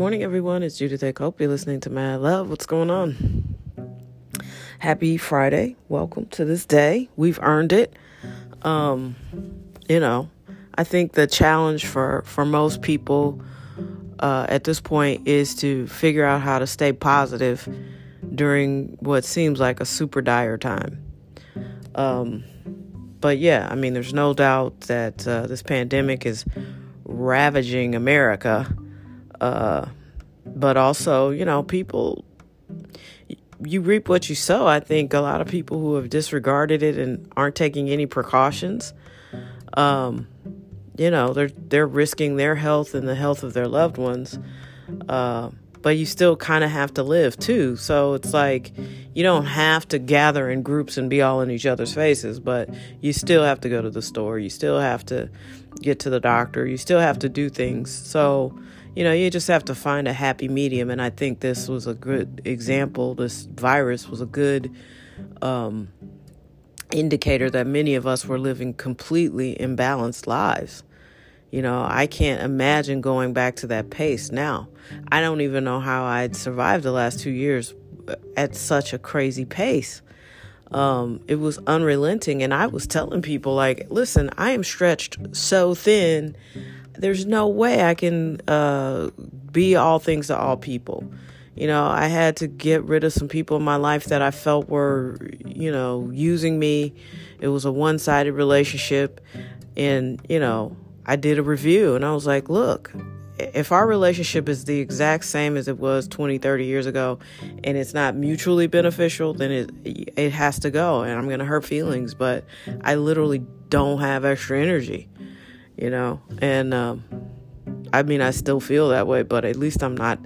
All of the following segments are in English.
morning, everyone. It's Judith A. Cope. You're listening to Mad Love. What's going on? Happy Friday. Welcome to this day. We've earned it. Um, you know, I think the challenge for, for most people uh, at this point is to figure out how to stay positive during what seems like a super dire time. Um, but yeah, I mean, there's no doubt that uh, this pandemic is ravaging America. Uh, but also, you know, people, you reap what you sow. I think a lot of people who have disregarded it and aren't taking any precautions, um, you know, they're they're risking their health and the health of their loved ones. Uh, but you still kind of have to live too. So it's like you don't have to gather in groups and be all in each other's faces, but you still have to go to the store. You still have to get to the doctor. You still have to do things. So, you know, you just have to find a happy medium. And I think this was a good example. This virus was a good um, indicator that many of us were living completely imbalanced lives. You know, I can't imagine going back to that pace now. I don't even know how I'd survived the last two years at such a crazy pace. Um, it was unrelenting, and I was telling people, like, listen, I am stretched so thin. There's no way I can uh, be all things to all people. You know, I had to get rid of some people in my life that I felt were, you know, using me. It was a one sided relationship. And, you know, I did a review and I was like, look, if our relationship is the exact same as it was 20, 30 years ago and it's not mutually beneficial, then it it has to go and I'm going to hurt feelings, but I literally don't have extra energy, you know? And um, I mean, I still feel that way, but at least I'm not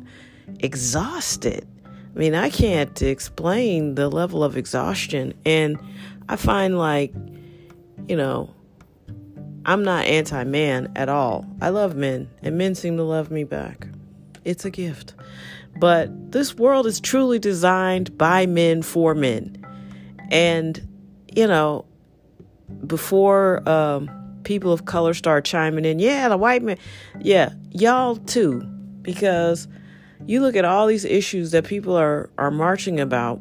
exhausted. I mean, I can't explain the level of exhaustion and I find like, you know, I'm not anti man at all. I love men, and men seem to love me back. It's a gift. But this world is truly designed by men for men. And, you know, before um, people of color start chiming in, yeah, the white man, yeah, y'all too. Because you look at all these issues that people are, are marching about,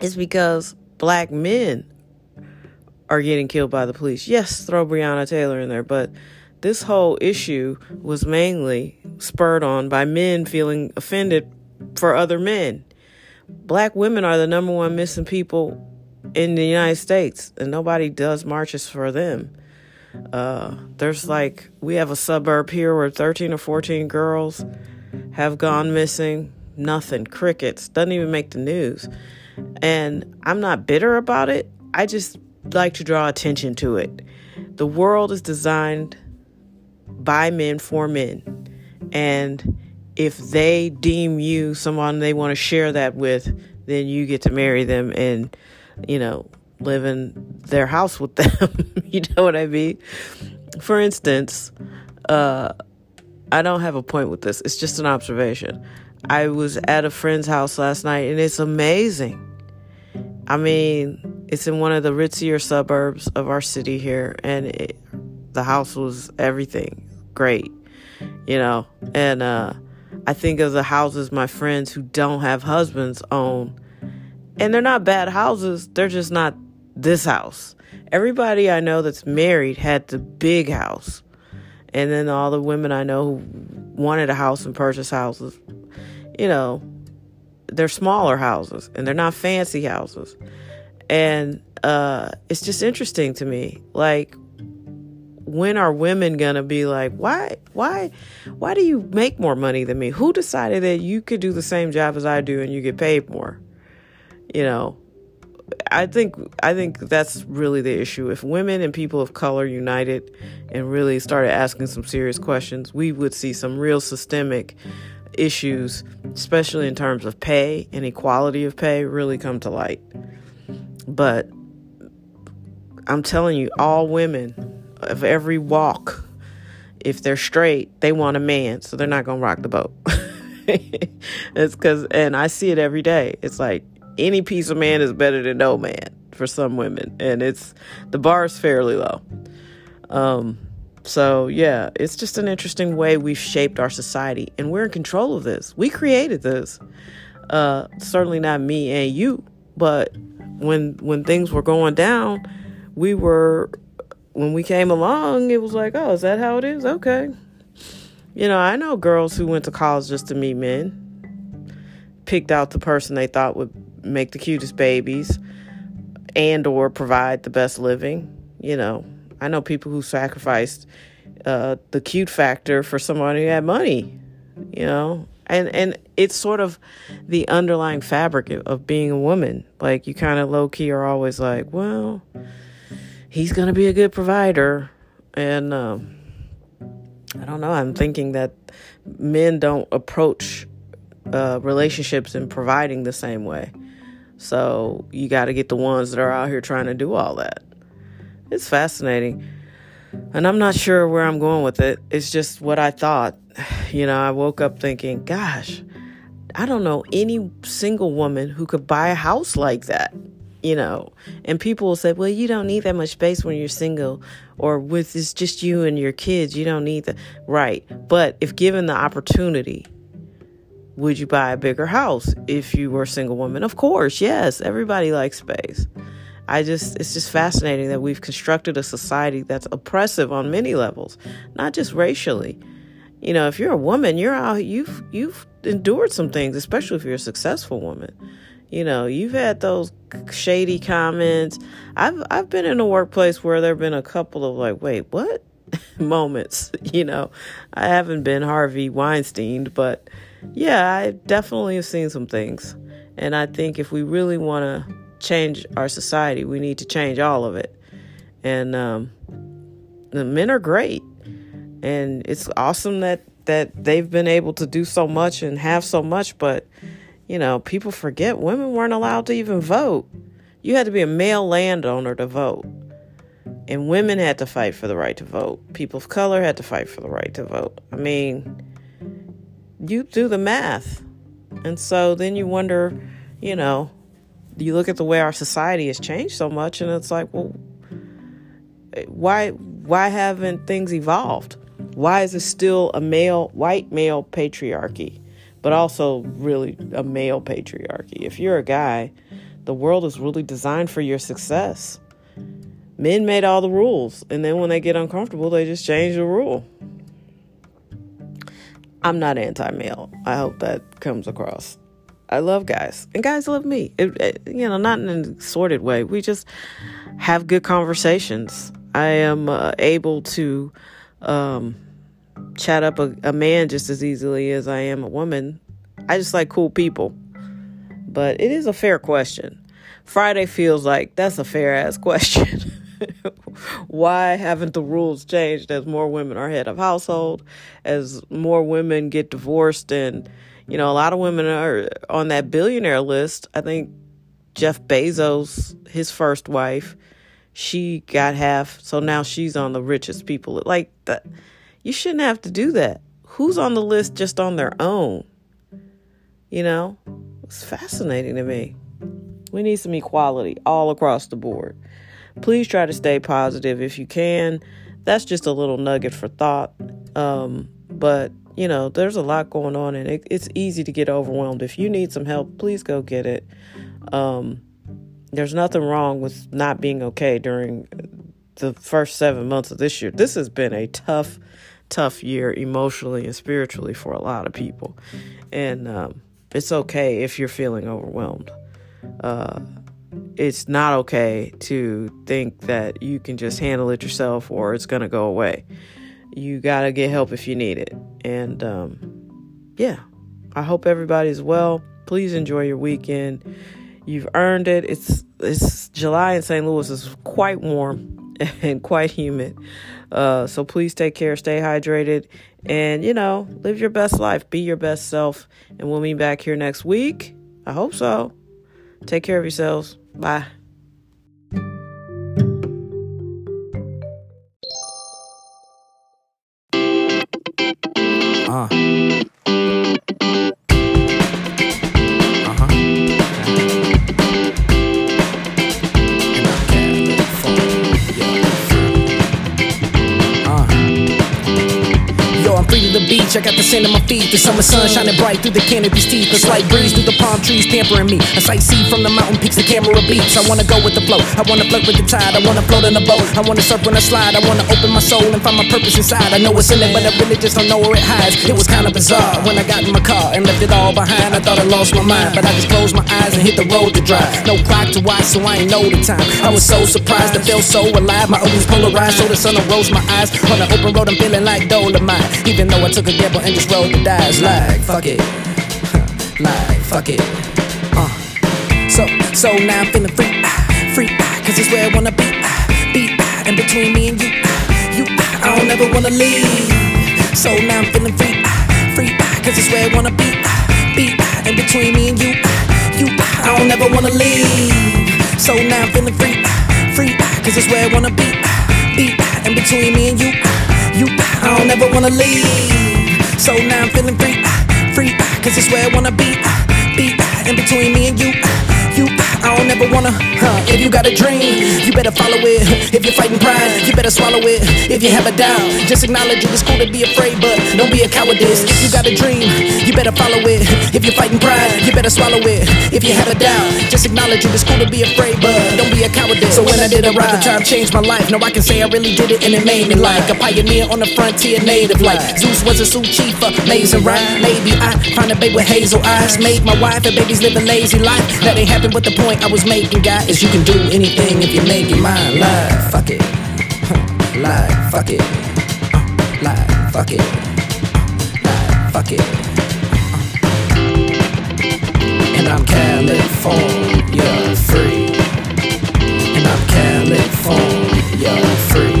it's because black men are getting killed by the police. Yes, throw Breonna Taylor in there, but this whole issue was mainly spurred on by men feeling offended for other men. Black women are the number one missing people in the United States, and nobody does marches for them. Uh, there's like, we have a suburb here where 13 or 14 girls have gone missing. Nothing, crickets, doesn't even make the news. And I'm not bitter about it. I just like to draw attention to it. The world is designed by men for men. And if they deem you someone they want to share that with, then you get to marry them and, you know, live in their house with them. you know what I mean? For instance, uh, I don't have a point with this, it's just an observation. I was at a friend's house last night and it's amazing. I mean, it's in one of the ritzier suburbs of our city here, and it, the house was everything great, you know. And uh, I think of the houses my friends who don't have husbands own, and they're not bad houses, they're just not this house. Everybody I know that's married had the big house. And then all the women I know who wanted a house and purchased houses, you know, they're smaller houses and they're not fancy houses. And uh, it's just interesting to me. Like, when are women gonna be like, why, why, why do you make more money than me? Who decided that you could do the same job as I do and you get paid more? You know, I think I think that's really the issue. If women and people of color united and really started asking some serious questions, we would see some real systemic issues, especially in terms of pay and equality of pay, really come to light. But I'm telling you, all women of every walk, if they're straight, they want a man, so they're not gonna rock the boat. it's because, and I see it every day. It's like any piece of man is better than no man for some women, and it's the bar is fairly low. Um, So, yeah, it's just an interesting way we've shaped our society, and we're in control of this. We created this. Uh, certainly not me and you, but when when things were going down, we were when we came along, it was like, oh, is that how it is? Okay. You know, I know girls who went to college just to meet men, picked out the person they thought would make the cutest babies and or provide the best living. You know, I know people who sacrificed uh, the cute factor for someone who had money. You know, and and it's sort of the underlying fabric of being a woman. Like you kind of low key are always like, well, he's gonna be a good provider, and um, I don't know. I'm thinking that men don't approach uh, relationships and providing the same way. So you got to get the ones that are out here trying to do all that. It's fascinating. And I'm not sure where I'm going with it. It's just what I thought. You know, I woke up thinking, gosh, I don't know any single woman who could buy a house like that. You know, and people will say, well, you don't need that much space when you're single or with it's just you and your kids. You don't need the right. But if given the opportunity, would you buy a bigger house if you were a single woman? Of course, yes. Everybody likes space. I just it's just fascinating that we've constructed a society that's oppressive on many levels, not just racially. You know, if you're a woman, you're out you've you've endured some things, especially if you're a successful woman. You know, you've had those shady comments. I've I've been in a workplace where there've been a couple of like, wait, what? moments, you know. I haven't been Harvey Weinstein, but yeah, I definitely have seen some things. And I think if we really want to change our society, we need to change all of it. And um, the men are great, and it's awesome that that they've been able to do so much and have so much. But you know, people forget women weren't allowed to even vote. You had to be a male landowner to vote. And women had to fight for the right to vote. People of color had to fight for the right to vote. I mean, you do the math. And so then you wonder, you know, you look at the way our society has changed so much and it's like, well, why why haven't things evolved? Why is it still a male white male patriarchy, but also really a male patriarchy? If you're a guy, the world is really designed for your success. Men made all the rules, and then when they get uncomfortable, they just change the rule. I'm not anti male. I hope that comes across. I love guys, and guys love me. It, it, you know, not in a sordid way. We just have good conversations. I am uh, able to um, chat up a, a man just as easily as I am a woman. I just like cool people. But it is a fair question. Friday feels like that's a fair ass question. Why haven't the rules changed as more women are head of household, as more women get divorced, and you know a lot of women are on that billionaire list. I think Jeff Bezos, his first wife, she got half, so now she's on the richest people. Like that, you shouldn't have to do that. Who's on the list just on their own? You know, it's fascinating to me. We need some equality all across the board. Please try to stay positive if you can. That's just a little nugget for thought. Um, but, you know, there's a lot going on and it, it's easy to get overwhelmed. If you need some help, please go get it. Um, there's nothing wrong with not being okay during the first seven months of this year. This has been a tough, tough year emotionally and spiritually for a lot of people. And um, it's okay if you're feeling overwhelmed. Uh, it's not okay to think that you can just handle it yourself or it's going to go away. You got to get help if you need it. And um, yeah, I hope everybody's well. Please enjoy your weekend. You've earned it. It's it's July in St. Louis is quite warm and quite humid. Uh, so please take care, stay hydrated, and you know, live your best life, be your best self. And we'll meet back here next week. I hope so. Take care of yourselves. Bye. Uh. I got the sand on my feet. The summer sun shining bright through the canopy's teeth. A slight breeze through the palm trees pampering me. A sight see from the mountain peaks, the camera beats. I wanna go with the flow. I wanna float with the tide. I wanna float in a boat. I wanna surf when I slide. I wanna open my soul and find my purpose inside. I know it's in it, but I really just don't know where it hides. It was kinda bizarre when I got in my car and left it all behind. I thought I lost my mind, but I just closed my eyes and hit the road to drive. No clock to watch, so I ain't know the time. I was so surprised, I felt so alive. My oceans polarized, so the sun arose my eyes. On the open road, I'm feeling like Dolomite. Even though I took a gamble and just roll the dice, like fuck it, like fuck it. Uh. So, so now I'm feeling free, ah, free, ah, cause it's where I wanna be, ah, be, ah, in between me and you, you, I don't ever wanna leave. So now I'm feeling free, free, cause it's where I wanna be, be, ah, in between me and you, you, I don't ever wanna leave. So now I'm feeling free, free, cause it's where I wanna be, be, ah, in between me and you, you, I don't ever wanna leave. So now I'm feeling free, ah, free, ah, cause it's where I wanna be, ah, be, in between me and you, I don't ever wanna, huh? If you got a dream, you better follow it. If you're fighting pride, you better swallow it. If you have a doubt, just acknowledge it. It's cool to be afraid, but don't be a cowardice. If you got a dream, you better follow it. If you're fighting pride, you better swallow it. If you have a doubt, just acknowledge it. It's cool to be afraid, but don't be a cowardice. So when I did a ride, time changed my life. Now I can say I really did it, and it made me like a pioneer on the frontier, native like Zeus was a suit chief, amazing, right? Maybe I find a babe with hazel eyes, made my wife, and babies live a lazy life. That ain't happened, but the point point I was making, guys. you can do anything if you make your mind. Lie, fuck it. Lie, fuck it. Uh, Lie, fuck it. Lie, fuck it. Uh. And I'm California free. And I'm California free.